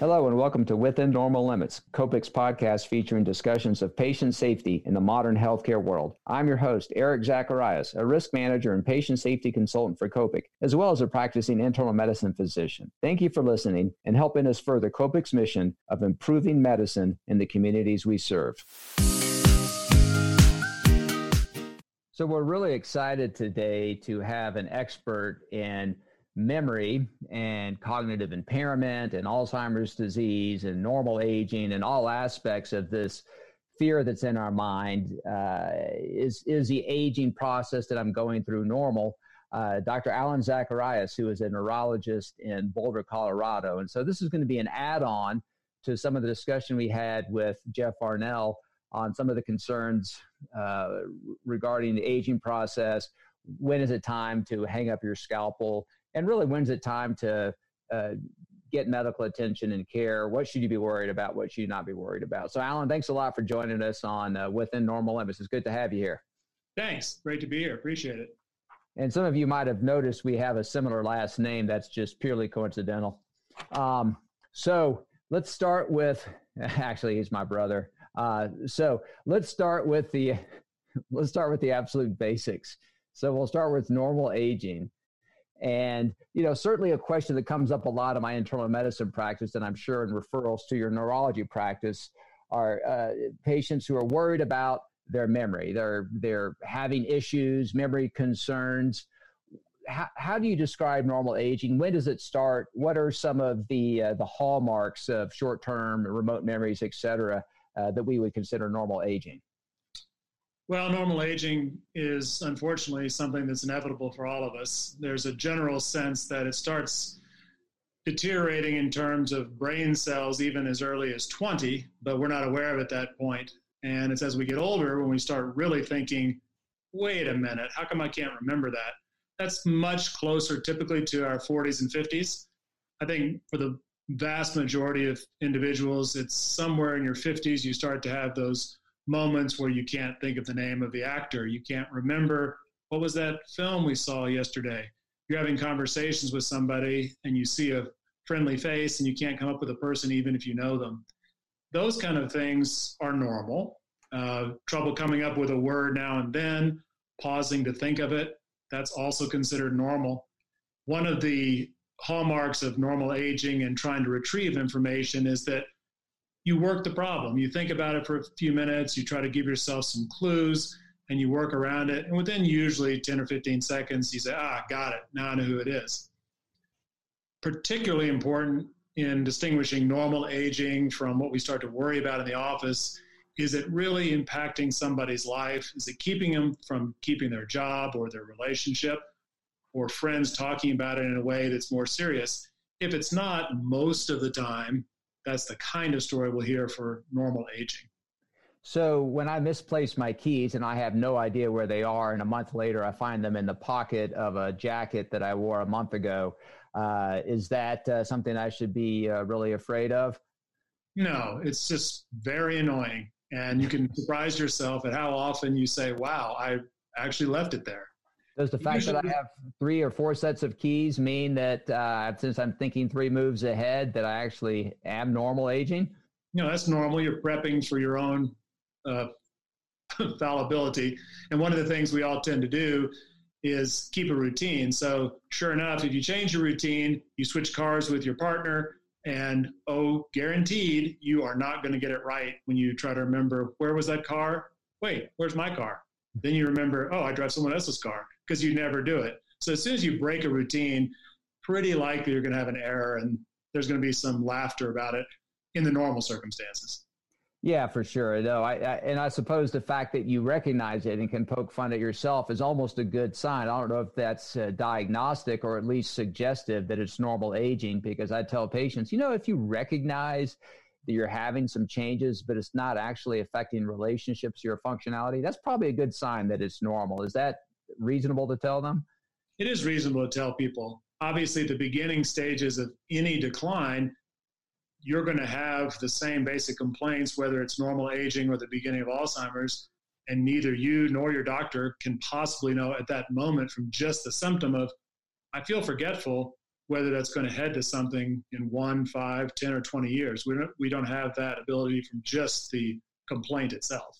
Hello and welcome to Within Normal Limits, Copic's podcast featuring discussions of patient safety in the modern healthcare world. I'm your host, Eric Zacharias, a risk manager and patient safety consultant for Copic, as well as a practicing internal medicine physician. Thank you for listening and helping us further Copic's mission of improving medicine in the communities we serve. So, we're really excited today to have an expert in memory and cognitive impairment and Alzheimer's disease and normal aging and all aspects of this fear that's in our mind uh, is is the aging process that I'm going through normal. Uh, Dr. Alan Zacharias, who is a neurologist in Boulder, Colorado, and so this is going to be an add-on to some of the discussion we had with Jeff Arnell on some of the concerns uh, regarding the aging process. When is it time to hang up your scalpel? And really when's it time to uh, get medical attention and care? What should you be worried about? What should you not be worried about? So alan thanks a lot for joining us on uh, within normal limits. It's good to have you here. Thanks. Great to be here. Appreciate it. And some of you might have noticed we have a similar last name that's just purely coincidental. Um, so let's start with actually he's my brother. Uh, so let's start with the let's start with the absolute basics. So we'll start with normal aging and, you know, certainly a question that comes up a lot in my internal medicine practice, and I'm sure in referrals to your neurology practice, are uh, patients who are worried about their memory. They're, they're having issues, memory concerns. How, how do you describe normal aging? When does it start? What are some of the, uh, the hallmarks of short term, remote memories, et cetera, uh, that we would consider normal aging? Well, normal aging is unfortunately something that's inevitable for all of us. There's a general sense that it starts deteriorating in terms of brain cells even as early as 20, but we're not aware of it at that point. And it's as we get older when we start really thinking, wait a minute, how come I can't remember that? That's much closer typically to our 40s and 50s. I think for the vast majority of individuals, it's somewhere in your 50s you start to have those moments where you can't think of the name of the actor. You can't remember what was that film we saw yesterday. You're having conversations with somebody and you see a friendly face and you can't come up with a person even if you know them. Those kind of things are normal. Uh, trouble coming up with a word now and then, pausing to think of it, that's also considered normal. One of the hallmarks of normal aging and trying to retrieve information is that you work the problem. You think about it for a few minutes, you try to give yourself some clues, and you work around it. And within usually 10 or 15 seconds, you say, ah, got it. Now I know who it is. Particularly important in distinguishing normal aging from what we start to worry about in the office is it really impacting somebody's life? Is it keeping them from keeping their job or their relationship or friends talking about it in a way that's more serious? If it's not, most of the time, that's the kind of story we'll hear for normal aging. So when I misplace my keys and I have no idea where they are, and a month later I find them in the pocket of a jacket that I wore a month ago, uh, is that uh, something I should be uh, really afraid of? No, it's just very annoying, and you can surprise yourself at how often you say, "Wow, I actually left it there." Does the fact that I have three or four sets of keys mean that uh, since I'm thinking three moves ahead, that I actually am normal aging? You know, that's normal. You're prepping for your own uh, fallibility. And one of the things we all tend to do is keep a routine. So, sure enough, if you change your routine, you switch cars with your partner, and oh, guaranteed, you are not going to get it right when you try to remember where was that car? Wait, where's my car? Then you remember, oh, I drive someone else's car because you never do it. So as soon as you break a routine, pretty likely you're going to have an error and there's going to be some laughter about it in the normal circumstances. Yeah, for sure. No, I, I, and I suppose the fact that you recognize it and can poke fun at yourself is almost a good sign. I don't know if that's uh, diagnostic or at least suggestive that it's normal aging. Because I tell patients, you know, if you recognize that you're having some changes, but it's not actually affecting relationships, your functionality, that's probably a good sign that it's normal. Is that reasonable to tell them? It is reasonable to tell people. Obviously, the beginning stages of any decline, you're going to have the same basic complaints, whether it's normal aging or the beginning of Alzheimer's. And neither you nor your doctor can possibly know at that moment from just the symptom of, I feel forgetful. whether that's going to head to something in one, five, ten, or 20 years. We don't, we don't have that ability from just the complaint itself.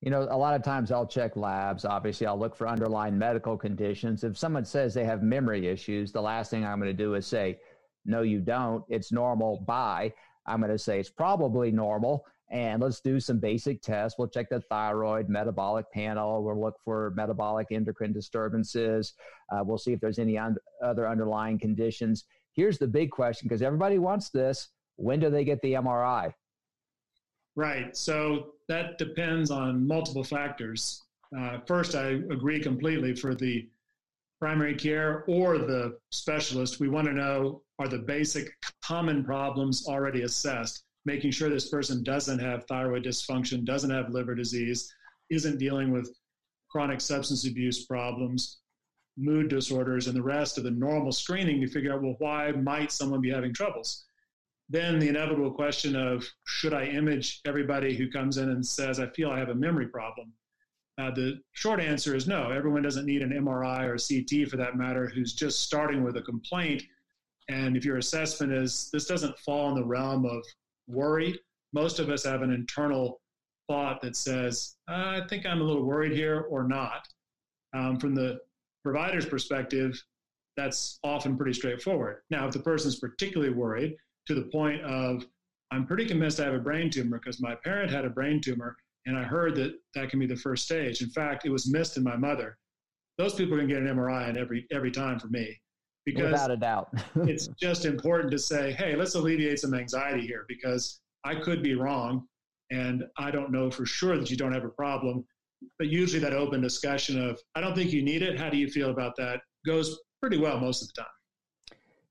You know, a lot of times I'll check labs. Obviously, I'll look for underlying medical conditions. If someone says they have memory issues, the last thing I'm going to do is say, no, you don't. It's normal. Bye. I'm going to say it's probably normal. And let's do some basic tests. We'll check the thyroid metabolic panel. We'll look for metabolic endocrine disturbances. Uh, we'll see if there's any un- other underlying conditions. Here's the big question because everybody wants this when do they get the MRI? Right. So that depends on multiple factors. Uh, first, I agree completely for the primary care or the specialist. We want to know are the basic common problems already assessed, making sure this person doesn't have thyroid dysfunction, doesn't have liver disease, isn't dealing with chronic substance abuse problems, mood disorders, and the rest of the normal screening to figure out, well, why might someone be having troubles? Then the inevitable question of should I image everybody who comes in and says, I feel I have a memory problem? Uh, the short answer is no. Everyone doesn't need an MRI or CT for that matter who's just starting with a complaint and if your assessment is this doesn't fall in the realm of worry, most of us have an internal thought that says, I think I'm a little worried here or not. Um, from the provider's perspective, that's often pretty straightforward. Now, if the person's particularly worried to the point of, I'm pretty convinced I have a brain tumor because my parent had a brain tumor and I heard that that can be the first stage. In fact, it was missed in my mother. Those people can get an MRI every every time for me because without a doubt. it's just important to say hey let's alleviate some anxiety here because i could be wrong and i don't know for sure that you don't have a problem. But usually that open discussion of i don't think you need it. How do you feel about that? goes pretty well most of the time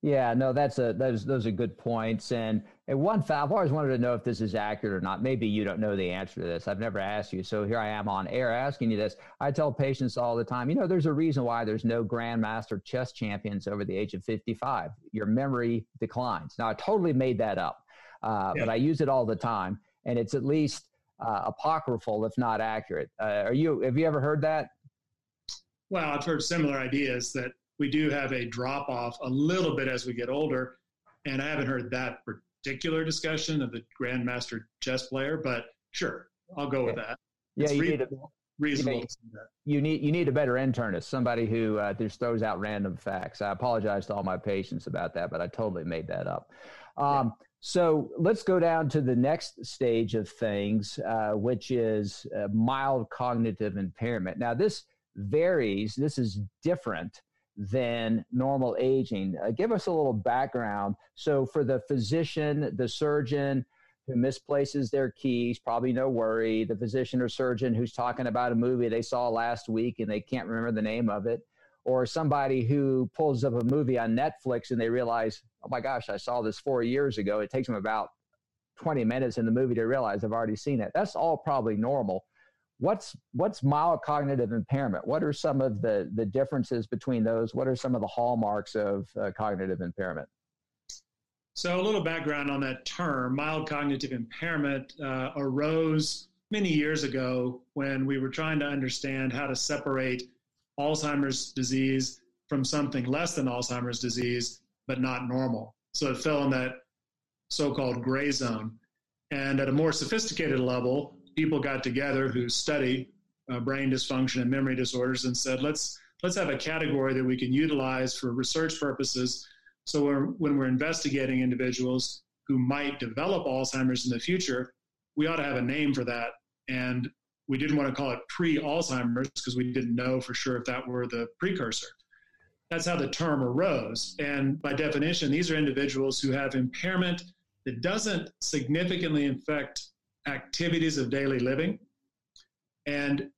yeah, no, that's a those those are good points. And, and one fact, I've always wanted to know if this is accurate or not. Maybe you don't know the answer to this. I've never asked you, so here I am on air asking you this. I tell patients all the time, you know, there's a reason why there's no grandmaster chess champions over the age of 55. Your memory declines. Now, I totally made that up, uh, yeah. but I use it all the time, and it's at least uh, apocryphal, if not accurate. Uh, are you? Have you ever heard that? Well, I've heard similar ideas that we do have a drop off a little bit as we get older. And I haven't heard that particular discussion of the grandmaster chess player, but sure, I'll go with that. Yeah, it's you reasonable, need a, reasonable. You, you, need you need a better internist, somebody who uh, just throws out random facts. I apologize to all my patients about that, but I totally made that up. Um, yeah. So let's go down to the next stage of things, uh, which is uh, mild cognitive impairment. Now, this varies. This is different than normal aging. Uh, give us a little background. So, for the physician, the surgeon who misplaces their keys, probably no worry. The physician or surgeon who's talking about a movie they saw last week and they can't remember the name of it. Or somebody who pulls up a movie on Netflix and they realize, oh my gosh, I saw this four years ago. It takes them about 20 minutes in the movie to realize I've already seen it. That's all probably normal what's what's mild cognitive impairment? What are some of the the differences between those? What are some of the hallmarks of uh, cognitive impairment? So a little background on that term. Mild cognitive impairment uh, arose many years ago when we were trying to understand how to separate alzheimer's disease from something less than alzheimer's disease but not normal. So it fell in that so-called gray zone. And at a more sophisticated level people got together who study uh, brain dysfunction and memory disorders and said, let's let's have a category that we can utilize for research purposes. So we're, when we're investigating individuals who might develop Alzheimer's in the future, we ought to have a name for that. And we didn't want to call it pre-Alzheimer's because we didn't know for sure if that were the precursor. That's how the term arose. And by definition, these are individuals who have impairment that doesn't significantly affect activities of daily living. And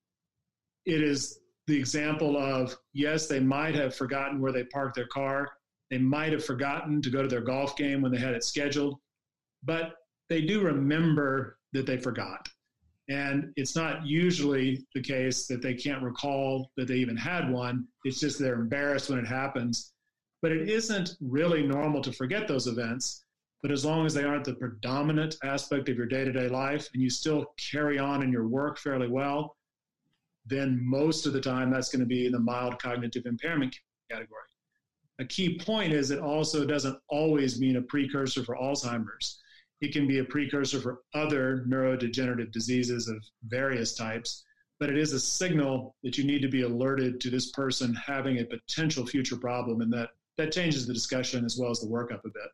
it is the example of yes, they might have forgotten where they parked their car. They might have forgotten to go to their golf game when they had it scheduled, but they do remember that they forgot. And it's not usually the case that they can't recall that they even had one. It's just they're embarrassed when it happens. But it isn't really normal to forget those events. But as long as they aren't the predominant aspect of your day to day life and you still carry on in your work fairly well, then most of the time that's going to be the mild cognitive impairment category. a key point is it also doesn't always mean a precursor for Alzheimer's. It can be a precursor for other neurodegenerative diseases of various types, but it is a signal that you need to be alerted to this person having a potential future problem, and that that changes the discussion as well as the workup a bit.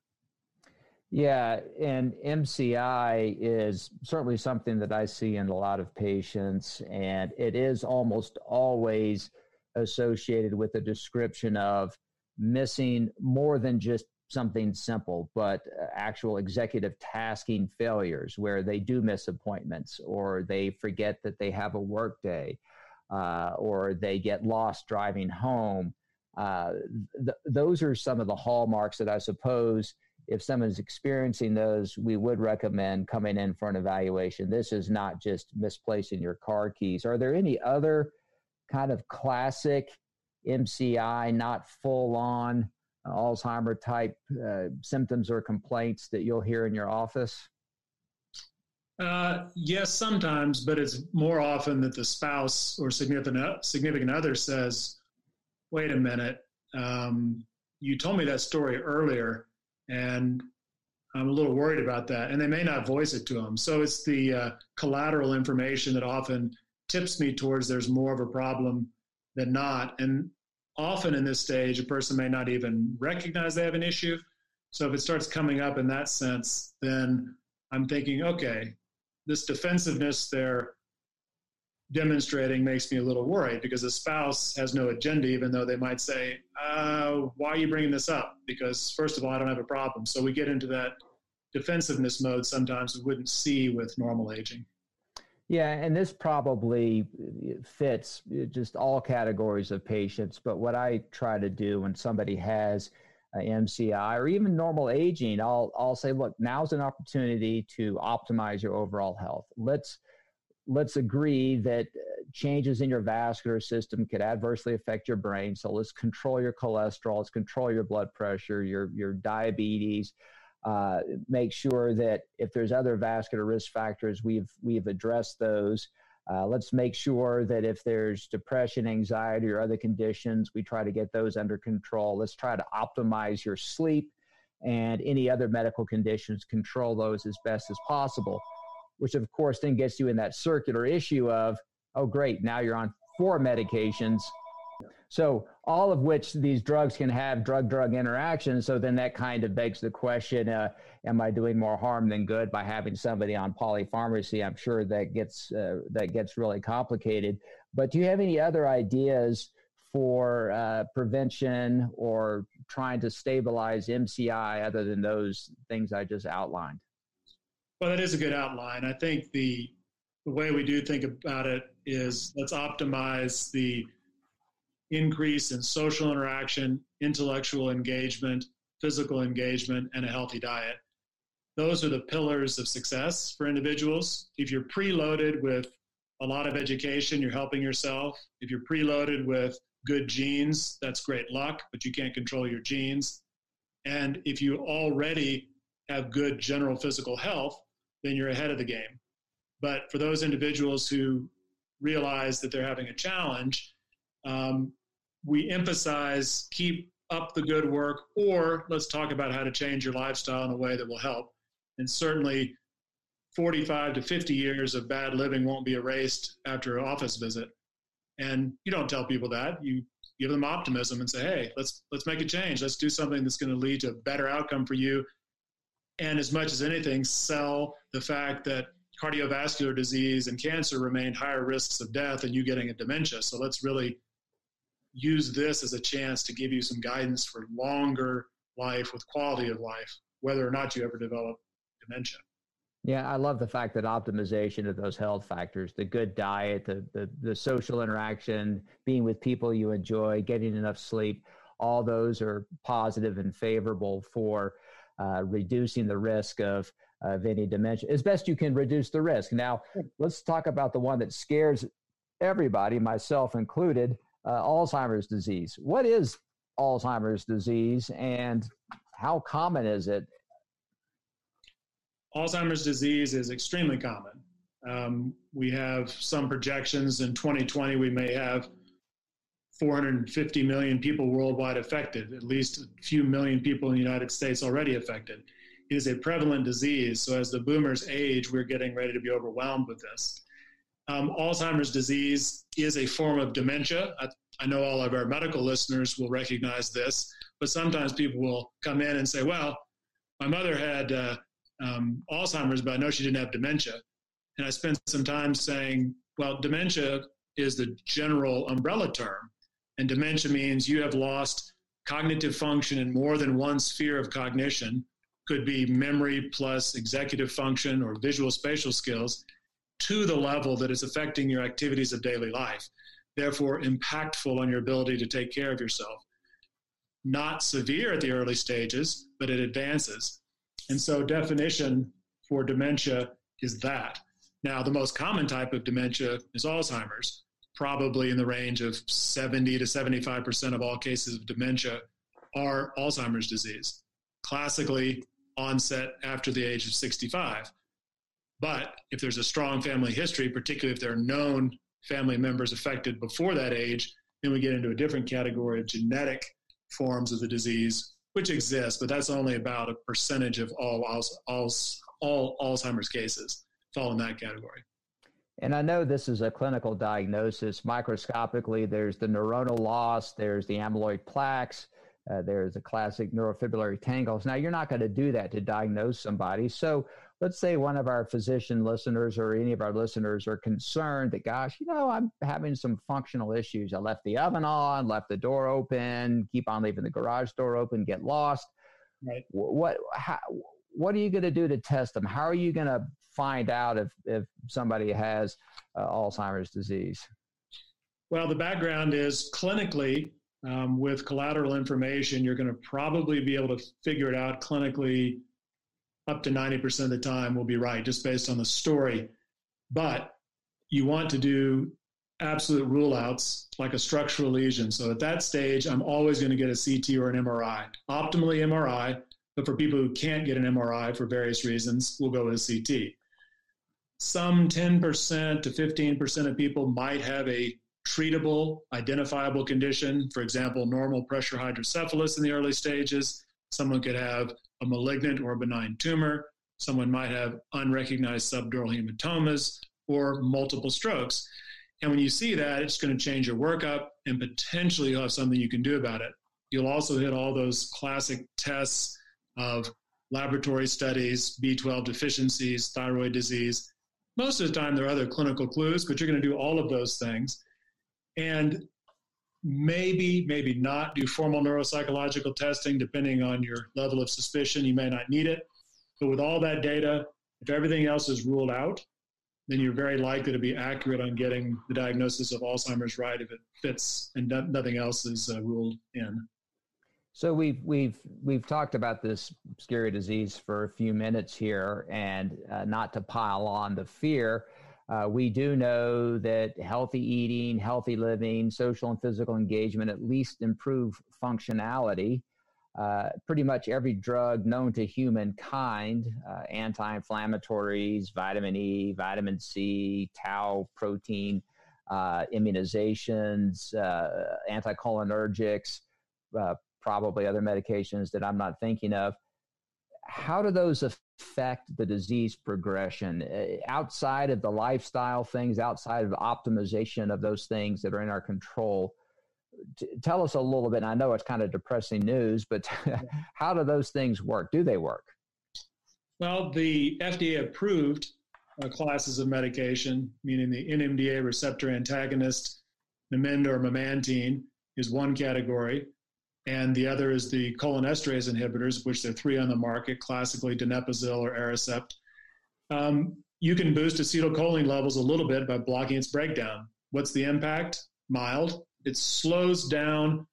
Yeah, and MCI is certainly something that I see in a lot of patients, and it is almost always associated with a description of missing more than just something simple, but uh, actual executive tasking failures where they do miss appointments or they forget that they have a work day uh, or they get lost driving home. Uh, th- those are some of the hallmarks that I suppose if someone's experiencing those, we would recommend coming in for an evaluation. This is not just misplacing your car keys. Are there any other kind of classic MCI, not full on uh, Alzheimer type uh, symptoms or complaints that you'll hear in your office? Uh, yes, sometimes, but it's more often that the spouse or significant significant other says, "Wait a minute, um, you told me that story earlier, and I'm a little worried about that." And they may not voice it to them. So it's the uh, collateral information that often tips me towards there's more of a problem than not. And often in this stage, a person may not even recognize they have an issue. So if it starts coming up in that sense, then I'm thinking, okay, this defensiveness they're demonstrating makes me a little worried because the spouse has no agenda, even though they might say, uh, why are you bringing this up? Because, first of all, I don't have a problem. So we get into that defensiveness mode sometimes we wouldn't see with normal aging. Yeah, and this probably fits just all categories of patients. But what I try to do when somebody has MCI or even normal aging, I'll I'll say, look, now's an opportunity to optimize your overall health. Let's let's agree that changes in your vascular system could adversely affect your brain. So let's control your cholesterol, let's control your blood pressure, your your diabetes uh, make sure that if there's other vascular risk factors, we've we've addressed those. Uh, let's make sure that if there's depression, anxiety, or other conditions, we try to get those under control. Let's try to optimize your sleep and any other medical conditions, control those as best as possible, which of course then gets you in that circular issue of, oh, great, now you're on four medications so all of which these drugs can have drug-drug interactions. So then that kind of begs the question: uh, Am I doing more harm than good by having somebody on polypharmacy? I'm sure that gets uh, that gets really complicated. But do you have any other ideas for uh, prevention or trying to stabilize MCI other than those things I just outlined? Well, that is a good outline. I think the the way we do think about it is let's optimize the increase in social interaction, intellectual engagement, physical engagement, and a healthy diet. Those are the pillars of success for individuals. If you're preloaded with a lot of education, you're helping yourself. If you're preloaded with good genes, that's great luck, but you can't control your genes. And if you already have good general physical health, then you're ahead of the game. But for those individuals who realize that they're having a challenge, um, we emphasize keep up the good work, or let's talk about how to change your lifestyle in a way that will help. And certainly, 45 to 50 years of bad living won't be erased after an office visit. And you don't tell people that. You give them optimism and say, "Hey, let's let's make a change. Let's do something that's going to lead to a better outcome for you." And as much as anything, sell the fact that cardiovascular disease and cancer remain higher risks of death than you getting a dementia. So let's really use this as a chance to give you some guidance for longer life with quality of life, whether or not you ever develop dementia. Yeah, I love the fact that optimization of those health factors, the good diet, the, the, the social interaction, being with people you enjoy, getting enough sleep, all those are positive and favorable for uh, reducing the risk of, of any dementia as best you can reduce the risk. Now, let's talk about the one that scares everybody, myself included, uh, Alzheimer's disease. What is Alzheimer's disease and how common is it? Alzheimer's disease is extremely common. Um, we have some projections in 2020, we may have 450 million people worldwide affected, at least a few million people in the United States already affected. It is a prevalent disease. So as the boomers age, we're getting ready to be overwhelmed with this. Um, Alzheimer's disease is a form of dementia. I, I, know all of our medical listeners will recognize this, but sometimes people will come in and say, well, my mother had uh, um, Alzheimer's, but I know she didn't have dementia. And I spent some time saying, well, dementia is the general umbrella term. And dementia means you have lost cognitive function in more than one sphere of cognition, could be memory plus executive function or visual spatial skills, to the level that is affecting your activities of daily life, therefore impactful on your ability to take care of yourself. Not severe at the early stages, but it advances. And so, definition for dementia is that. Now, the most common type of dementia is Alzheimer's probably in the range of 70 to 75% of all cases of dementia are Alzheimer's disease, classically onset after the age of 65. But if there's a strong family history, particularly if there are known family members affected before that age, then we get into a different category of genetic forms of the disease, which exist, but that's only about a percentage of all, all, all Alzheimer's cases fall in that category. And I know this is a clinical diagnosis. Microscopically, there's the neuronal loss, there's the amyloid plaques, uh, there's the classic neurofibrillary tangles. Now, you're not going to do that to diagnose somebody. So, let's say one of our physician listeners or any of our listeners are concerned that, gosh, you know, I'm having some functional issues. I left the oven on, left the door open, keep on leaving the garage door open, get lost. Right. What, how, what are you going to do to test them? How are you going to find out if, if somebody has uh, Alzheimer's disease? Well, the background is clinically, um, with collateral information, you're going to probably be able to figure it out clinically up to 90% of the time will be right, just based on the story. But you want to do absolute rule outs like a structural lesion. So at that stage, I'm always going to get a CT or an MRI. Optimally, MRI, but for people who can't get an MRI for various reasons, we'll go with a CT some 10% to 15% of people might have a treatable, identifiable condition. For example, normal pressure hydrocephalus in the early stages. Someone could have a malignant or benign tumor. Someone might have unrecognized subdural hematomas or multiple strokes. And when you see that, it's going to change your workup and potentially you'll have something you can do about it. You'll also hit all those classic tests of laboratory studies, B12 deficiencies, thyroid disease, most of the time, there are other clinical clues, but you're going to do all of those things. And maybe, maybe not do formal neuropsychological testing, depending on your level of suspicion. You may not need it. But with all that data, if everything else is ruled out, then you're very likely to be accurate on getting the diagnosis of Alzheimer's right if it fits and nothing else is uh, ruled in. So we've we've we've talked about this scary disease for a few minutes here, and uh, not to pile on the fear. Uh, we do know that healthy eating, healthy living, social and physical engagement at least improve functionality. Uh, pretty much every drug known to humankind, uh, anti-inflammatories, vitamin E, vitamin C, tau protein, uh, immunizations, uh, anticholinergics, uh, probably other medications that I'm not thinking of. How do those affect the disease progression uh, outside of the lifestyle things, outside of optimization of those things that are in our control? T- tell us a little bit. I know it's kind of depressing news, but how do those things work? Do they work? Well, the FDA approved uh, classes of medication, meaning the NMDA receptor antagonist, Namenda or memantine, is one category and the other is the cholinesterase inhibitors, which there are three on the market, classically donepezil or Aricept. Um, you can boost acetylcholine levels a little bit by blocking its breakdown. What's the impact? Mild. It slows down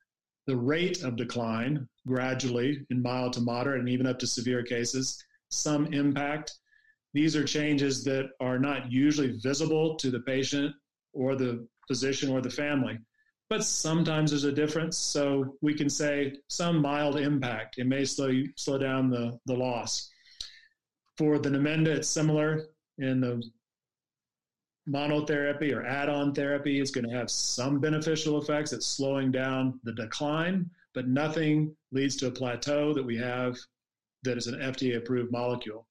the rate of decline gradually in mild to moderate and even up to severe cases. Some impact. These are changes that are not usually visible to the patient or the physician or the family but sometimes there's a difference. So we can say some mild impact. It may slow slow down the, the loss. For the Namenda, it's similar in the monotherapy or add on therapy is going to have some beneficial effects It's slowing down the decline, but nothing leads to a plateau that we have that is an FDA approved molecule.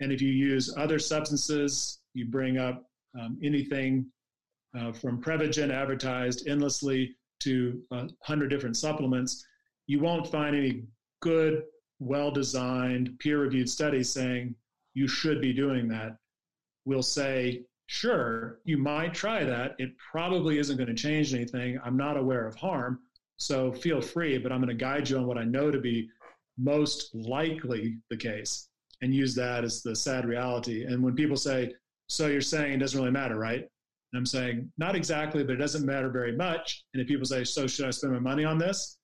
And if you use other substances, you bring up um, anything uh, from Prevagen advertised endlessly to a uh, hundred different supplements, you won't find any good, well designed, peer reviewed studies saying you should be doing that. We'll say, sure, you might try that. It probably isn't going to change anything. I'm not aware of harm. So feel free, but I'm going to guide you on what I know to be most likely the case and use that as the sad reality. And when people say, so you're saying it doesn't really matter, right? And I'm saying, not exactly, but it doesn't matter very much. And if people say, so should I spend my money on this?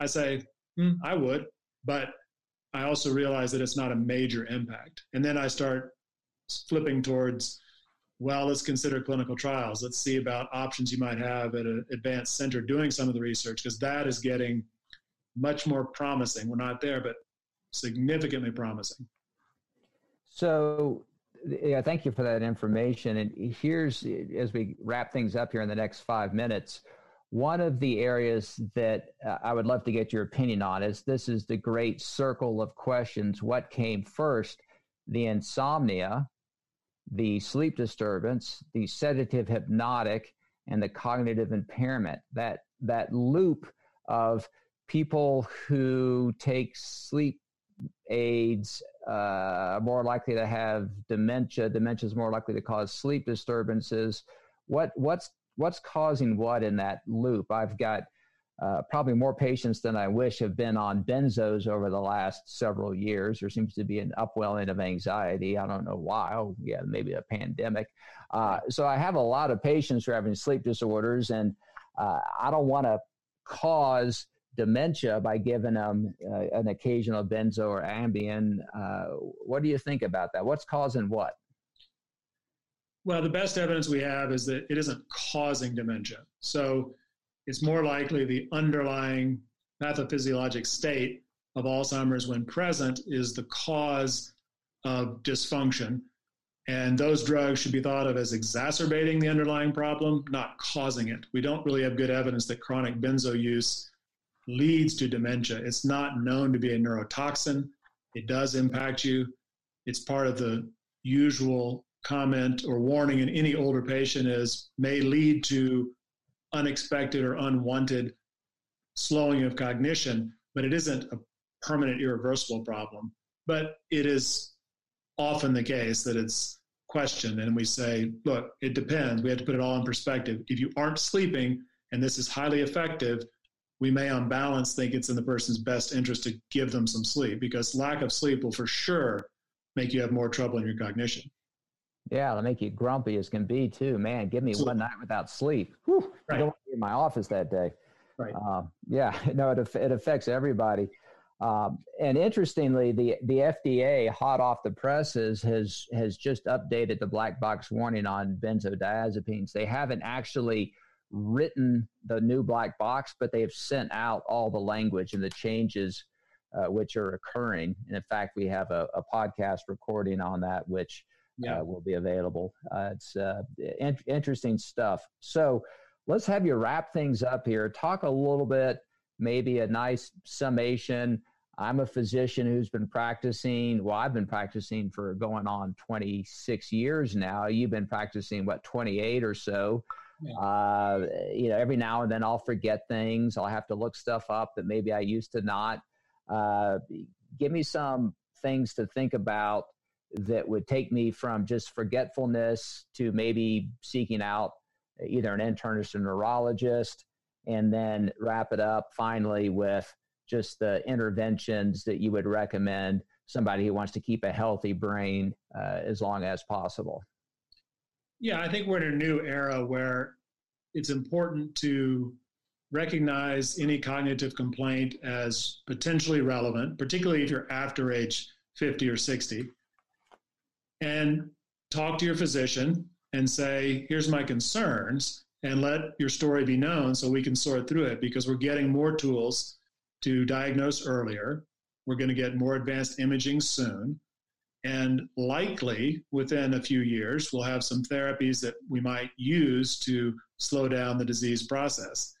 I say, hmm, I would, but I also realize that it's not a major impact. And then I start flipping towards, well, let's consider clinical trials. Let's see about options you might have at an advanced center doing some of the research, because that is getting much more promising. We're not there, but significantly promising. So, yeah, thank you for that information. And here's, as we wrap things up here in the next five minutes, one of the areas that uh, I would love to get your opinion on is this is the great circle of questions. What came first? The insomnia, the sleep disturbance, the sedative hypnotic, and the cognitive impairment. That that loop of people who take sleep aids uh, more likely to have dementia. Dementia is more likely to cause sleep disturbances. What what's what's causing what in that loop? I've got uh, probably more patients than I wish have been on benzos over the last several years. There seems to be an upwelling of anxiety. I don't know why. Oh, yeah, maybe a pandemic. Uh, so I have a lot of patients who are having sleep disorders, and uh, I don't want to cause dementia by giving them uh, an occasional benzo or Ambien. Uh, what do you think about that? What's causing what? Well, the best evidence we have is that it isn't causing dementia. So it's more likely the underlying pathophysiologic state of Alzheimer's when present is the cause of dysfunction. And those drugs should be thought of as exacerbating the underlying problem, not causing it. We don't really have good evidence that chronic benzo use leads to dementia. It's not known to be a neurotoxin. It does impact you. It's part of the usual comment or warning in any older patient is may lead to unexpected or unwanted slowing of cognition, but it isn't a permanent irreversible problem. But it is often the case that it's questioned and we say, look, it depends. We have to put it all in perspective. If you aren't sleeping and this is highly effective, we may on balance think it's in the person's best interest to give them some sleep because lack of sleep will for sure make you have more trouble in your cognition. Yeah, it'll make you grumpy as can be too. Man, give me Absolutely. one night without sleep. Whew, right. I don't want to be in my office that day. Right. Um, yeah, no, it, it affects everybody. Um, and interestingly, the, the FDA, hot off the presses, has has just updated the black box warning on benzodiazepines. They haven't actually written the new black box, but they have sent out all the language and the changes uh, which are occurring. And in fact, we have a, a podcast recording on that, which yeah. uh, will be available. Uh, it's uh, in- interesting stuff. So let's have you wrap things up here. Talk a little bit, maybe a nice summation. I'm a physician who's been practicing. Well, I've been practicing for going on 26 years now. You've been practicing, what, 28 or so? Yeah. Uh, you know, every now and then I'll forget things. I'll have to look stuff up that maybe I used to not. Uh, give me some things to think about that would take me from just forgetfulness to maybe seeking out either an internist or neurologist, and then wrap it up finally with just the interventions that you would recommend somebody who wants to keep a healthy brain uh, as long as possible. Yeah, I think we're in a new era where it's important to recognize any cognitive complaint as potentially relevant, particularly if you're after age 50 or 60 and talk to your physician and say, here's my concerns, and let your story be known so we can sort through it because we're getting more tools to diagnose earlier. We're going to get more advanced imaging soon. And likely within a few years, we'll have some therapies that we might use to slow down the disease process.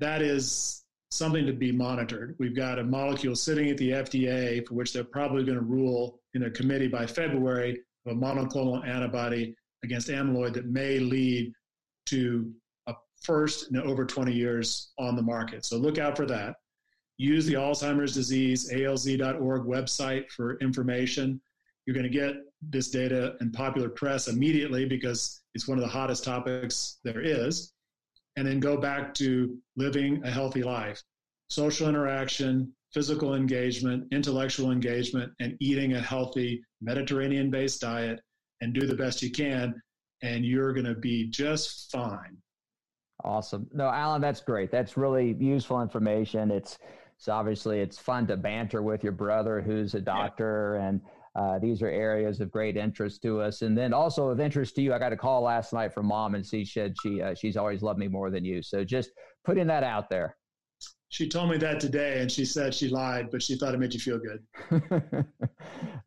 That is something to be monitored. We've got a molecule sitting at the FDA for which they're probably going to rule in a committee by February of a monoclonal antibody against amyloid that may lead to a first in over 20 years on the market. So look out for that. Use the Alzheimer's disease alz.org website for information. You're going to get this data in popular press immediately because it's one of the hottest topics there is. And then go back to living a healthy life. Social interaction, physical engagement, intellectual engagement, and eating a healthy Mediterranean based diet and do the best you can. And you're going to be just fine. Awesome. No, Alan, that's great. That's really useful information. It's so obviously it's fun to banter with your brother who's a doctor yeah. and uh, these are areas of great interest to us, and then also of interest to you. I got a call last night from mom, and she said she uh, she's always loved me more than you. So just putting that out there. She told me that today, and she said she lied, but she thought it made you feel good.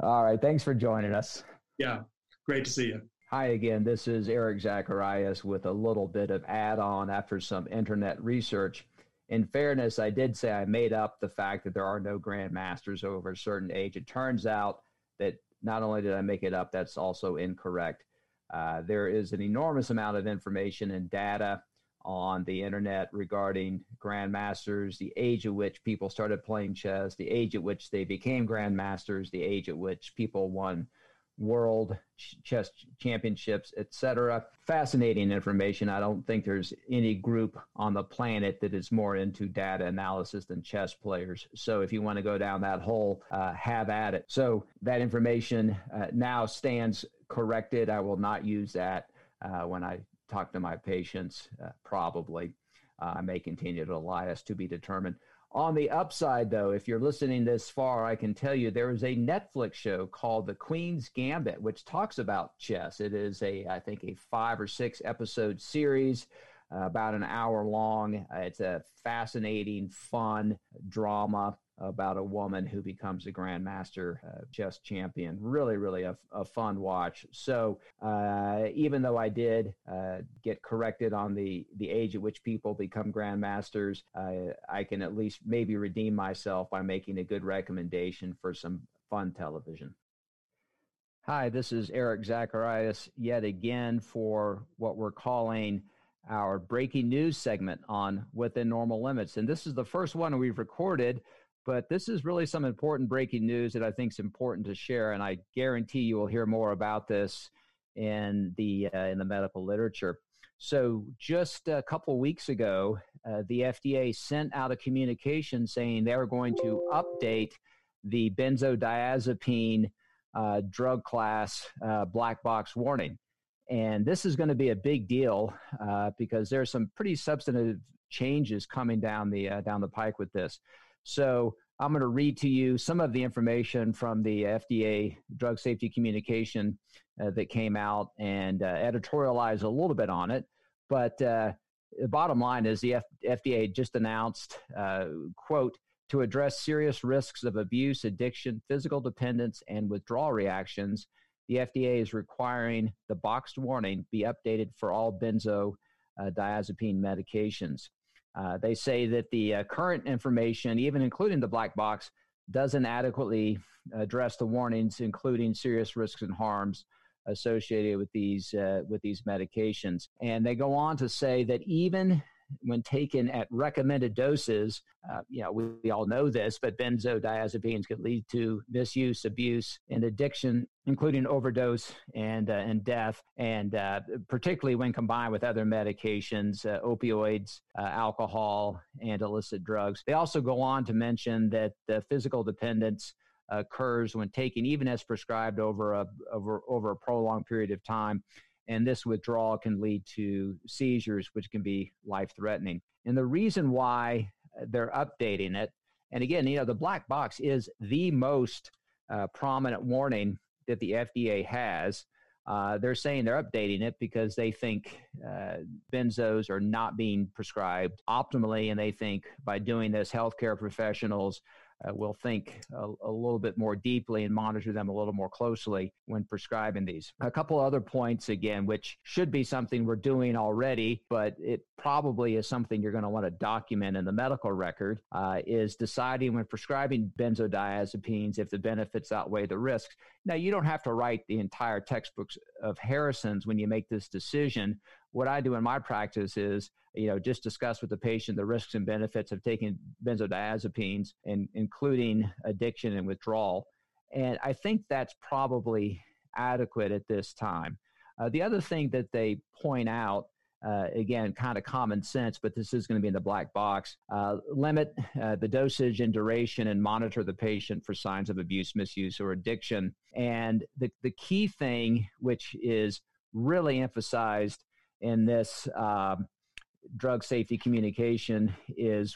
All right, thanks for joining us. Yeah, great to see you. Hi again. This is Eric Zacharias with a little bit of add-on after some internet research in fairness, I did say I made up the fact that there are no grandmasters over a certain age. It turns out that not only did I make it up, that's also incorrect. Uh, there is an enormous amount of information and data on the internet regarding grandmasters, the age at which people started playing chess, the age at which they became grandmasters, the age at which people won world chess championships, etc. Fascinating information. I don't think there's any group on the planet that is more into data analysis than chess players. So if you want to go down that hole, uh, have at it. So that information uh, now stands corrected. I will not use that uh, when I talk to my patients, uh, probably. Uh, I may continue to lie as to be determined. On the upside, though, if you're listening this far, I can tell you there is a Netflix show called The Queen's Gambit, which talks about chess. It is a, I think, a five or six episode series, uh, about an hour long. It's a fascinating, fun drama about a woman who becomes a grandmaster uh, chess champion. Really, really a, a fun watch. So uh, even though I did uh, get corrected on the the age at which people become grandmasters, I can at least maybe redeem myself by making a good recommendation for some fun television. Hi, this is Eric Zacharias yet again for what we're calling our breaking news segment on Within Normal Limits. And this is the first one we've recorded but this is really some important breaking news that I think is important to share, and I guarantee you will hear more about this in the uh, in the medical literature. So, just a couple weeks ago, uh, the FDA sent out a communication saying they were going to update the benzodiazepine uh, drug class uh, black box warning. And this is going to be a big deal uh, because there are some pretty substantive changes coming down the uh, down the pike with this. So I'm going to read to you some of the information from the FDA drug safety communication uh, that came out and uh, editorialize a little bit on it. But uh, the bottom line is the F- FDA just announced, uh, quote, to address serious risks of abuse, addiction, physical dependence, and withdrawal reactions, the FDA is requiring the boxed warning be updated for all benzodiazepine medications. Uh, they say that the uh, current information, even including the black box, doesn't adequately address the warnings, including serious risks and harms associated with these uh, with these medications. And they go on to say that even when taken at recommended doses, uh, you know, we, we, all know this, but benzodiazepines can lead to misuse, abuse, and addiction, including overdose and uh, and death, and uh, particularly when combined with other medications, uh, opioids, uh, alcohol, and illicit drugs. They also go on to mention that the physical dependence occurs when taken even as prescribed over a over over a prolonged period of time and this withdrawal can lead to seizures, which can be life threatening. And the reason why uh, they're updating it, and again, you know, the black box is the most uh, prominent warning that the FDA has. Uh, they're saying they're updating it because they think uh, benzos are not being prescribed optimally, and they think by doing this, healthcare professionals uh, will think a, a, little bit more deeply and monitor them a little more closely when prescribing these. A couple other points, again, which should be something we're doing already, but it probably is something you're going to want to document in the medical record, uh, is deciding when prescribing benzodiazepines if the benefits outweigh the risks. Now, you don't have to write the entire textbooks of Harrison's when you make this decision. What I do in my practice is you know, just discuss with the patient the risks and benefits of taking benzodiazepines, and including addiction and withdrawal. And I think that's probably adequate at this time. Uh, the other thing that they point out, uh, again, kind of common sense, but this is going to be in the black box, uh, limit uh, the dosage and duration and monitor the patient for signs of abuse, misuse, or addiction. And the, the key thing, which is really emphasized in this um, drug safety communication is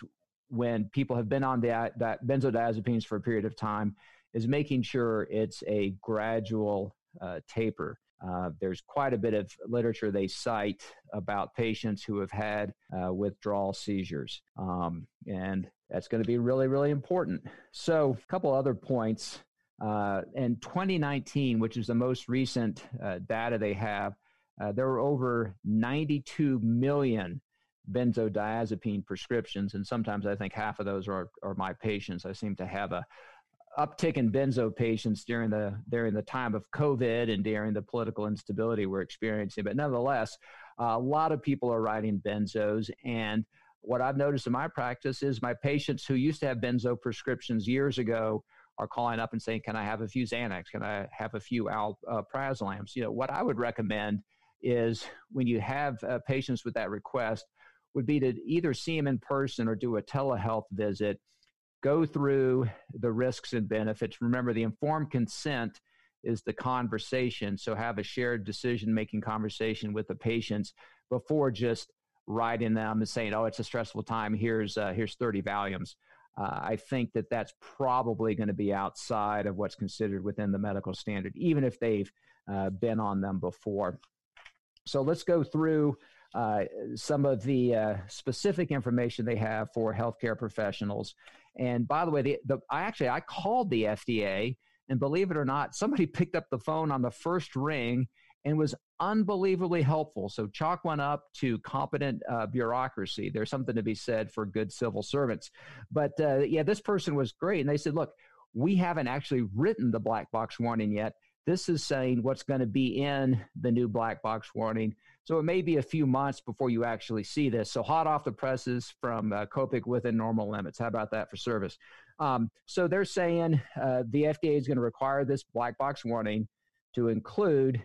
when people have been on the, that benzodiazepines for a period of time is making sure it's a gradual uh, taper. Uh, there's quite a bit of literature they cite about patients who have had uh, withdrawal seizures. Um, and that's going to be really, really important. So, a couple other points. Uh, in 2019, which is the most recent uh, data they have, uh, there were over 92 million benzodiazepine prescriptions, and sometimes I think half of those are, are my patients. I seem to have a uptick in benzo patients during the during the time of COVID and during the political instability we're experiencing. But nevertheless, uh, a lot of people are writing benzos, and what I've noticed in my practice is my patients who used to have benzo prescriptions years ago are calling up and saying, "Can I have a few Xanax? Can I have a few alprazolams?" Uh, you know, what I would recommend is when you have uh, patients with that request, would be to either see him in person or do a telehealth visit, go through the risks and benefits. Remember, the informed consent is the conversation. So have a shared decision making conversation with the patients before just writing them and saying, "Oh, it's a stressful time. Here's uh, here's 30 Valiums." Uh, I think that that's probably going to be outside of what's considered within the medical standard, even if they've uh, been on them before. So let's go through uh, some of the uh, specific information they have for healthcare professionals. And by the way, the, the, I actually I called the FDA, and believe it or not, somebody picked up the phone on the first ring and was unbelievably helpful. So chalk went up to competent uh, bureaucracy. There's something to be said for good civil servants. But uh, yeah, this person was great, and they said, look. We haven't actually written the black box warning yet. This is saying what's going to be in the new black box warning. So it may be a few months before you actually see this. So hot off the presses from uh, Copic within normal limits. How about that for service? Um, so they're saying uh, the FDA is going to require this black box warning to include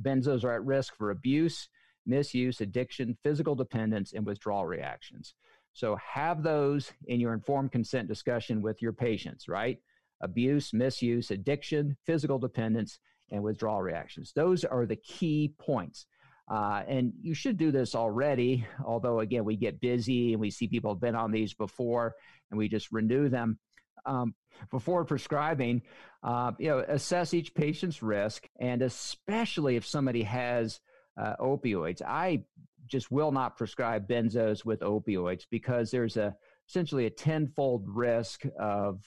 benzos are at risk for abuse, misuse, addiction, physical dependence, and withdrawal reactions. So have those in your informed consent discussion with your patients, right? Abuse, misuse, addiction, physical dependence, and withdrawal reactions. Those are the key points. Uh, and you should do this already, although, again, we get busy and we see people have been on these before and we just renew them. Um, before prescribing, uh, you know, assess each patient's risk, and especially if somebody has uh, opioids. I just will not prescribe benzos with opioids because there's a essentially a tenfold risk of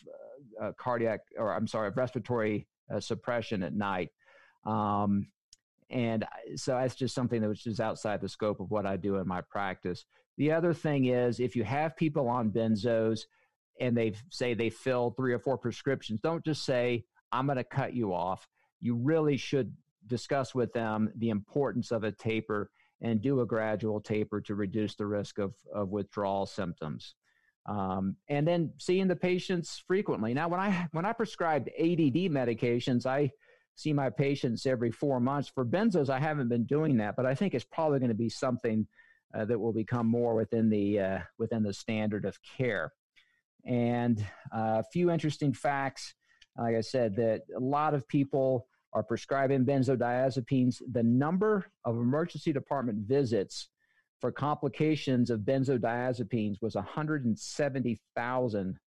uh, cardiac, or I'm sorry, of respiratory uh, suppression at night. Um, and so that's just something that was just outside the scope of what I do in my practice. The other thing is if you have people on benzos and they say they fill three or four prescriptions, don't just say, I'm going to cut you off. You really should discuss with them the importance of a taper and do a gradual taper to reduce the risk of, of withdrawal symptoms. Um, and then seeing the patients frequently. Now, when I when I prescribed ADD medications, I see my patients every four months. For benzos, I haven't been doing that, but I think it's probably going to be something uh, that will become more within the uh, within the standard of care. And uh, a few interesting facts, like I said, that a lot of people are prescribing benzodiazepines. The number of emergency department visits for complications of benzodiazepines was 170,000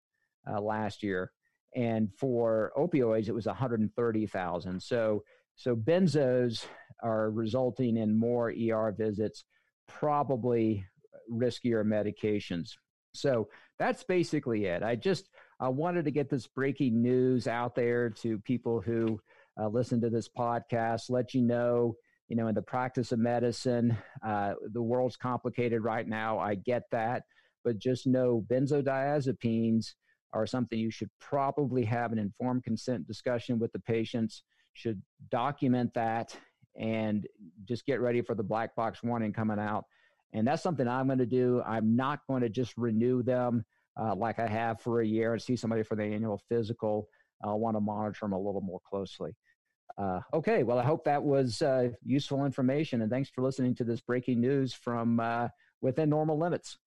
uh, last year and for opioids it was 130,000. So so benzos are resulting in more ER visits, probably riskier medications. So that's basically it. I just I wanted to get this breaking news out there to people who uh, listen to this podcast, let you know, you know, in the practice of medicine, uh, the world's complicated right now. I get that, but just know benzodiazepines are something you should probably have an informed consent discussion with the patients, should document that, and just get ready for the black box warning coming out. And that's something I'm going to do. I'm not going to just renew them uh, like I have for a year and see somebody for the annual physical. I'll want to monitor them a little more closely. Uh, okay, well, I hope that was uh, useful information, and thanks for listening to this breaking news from uh, within normal limits.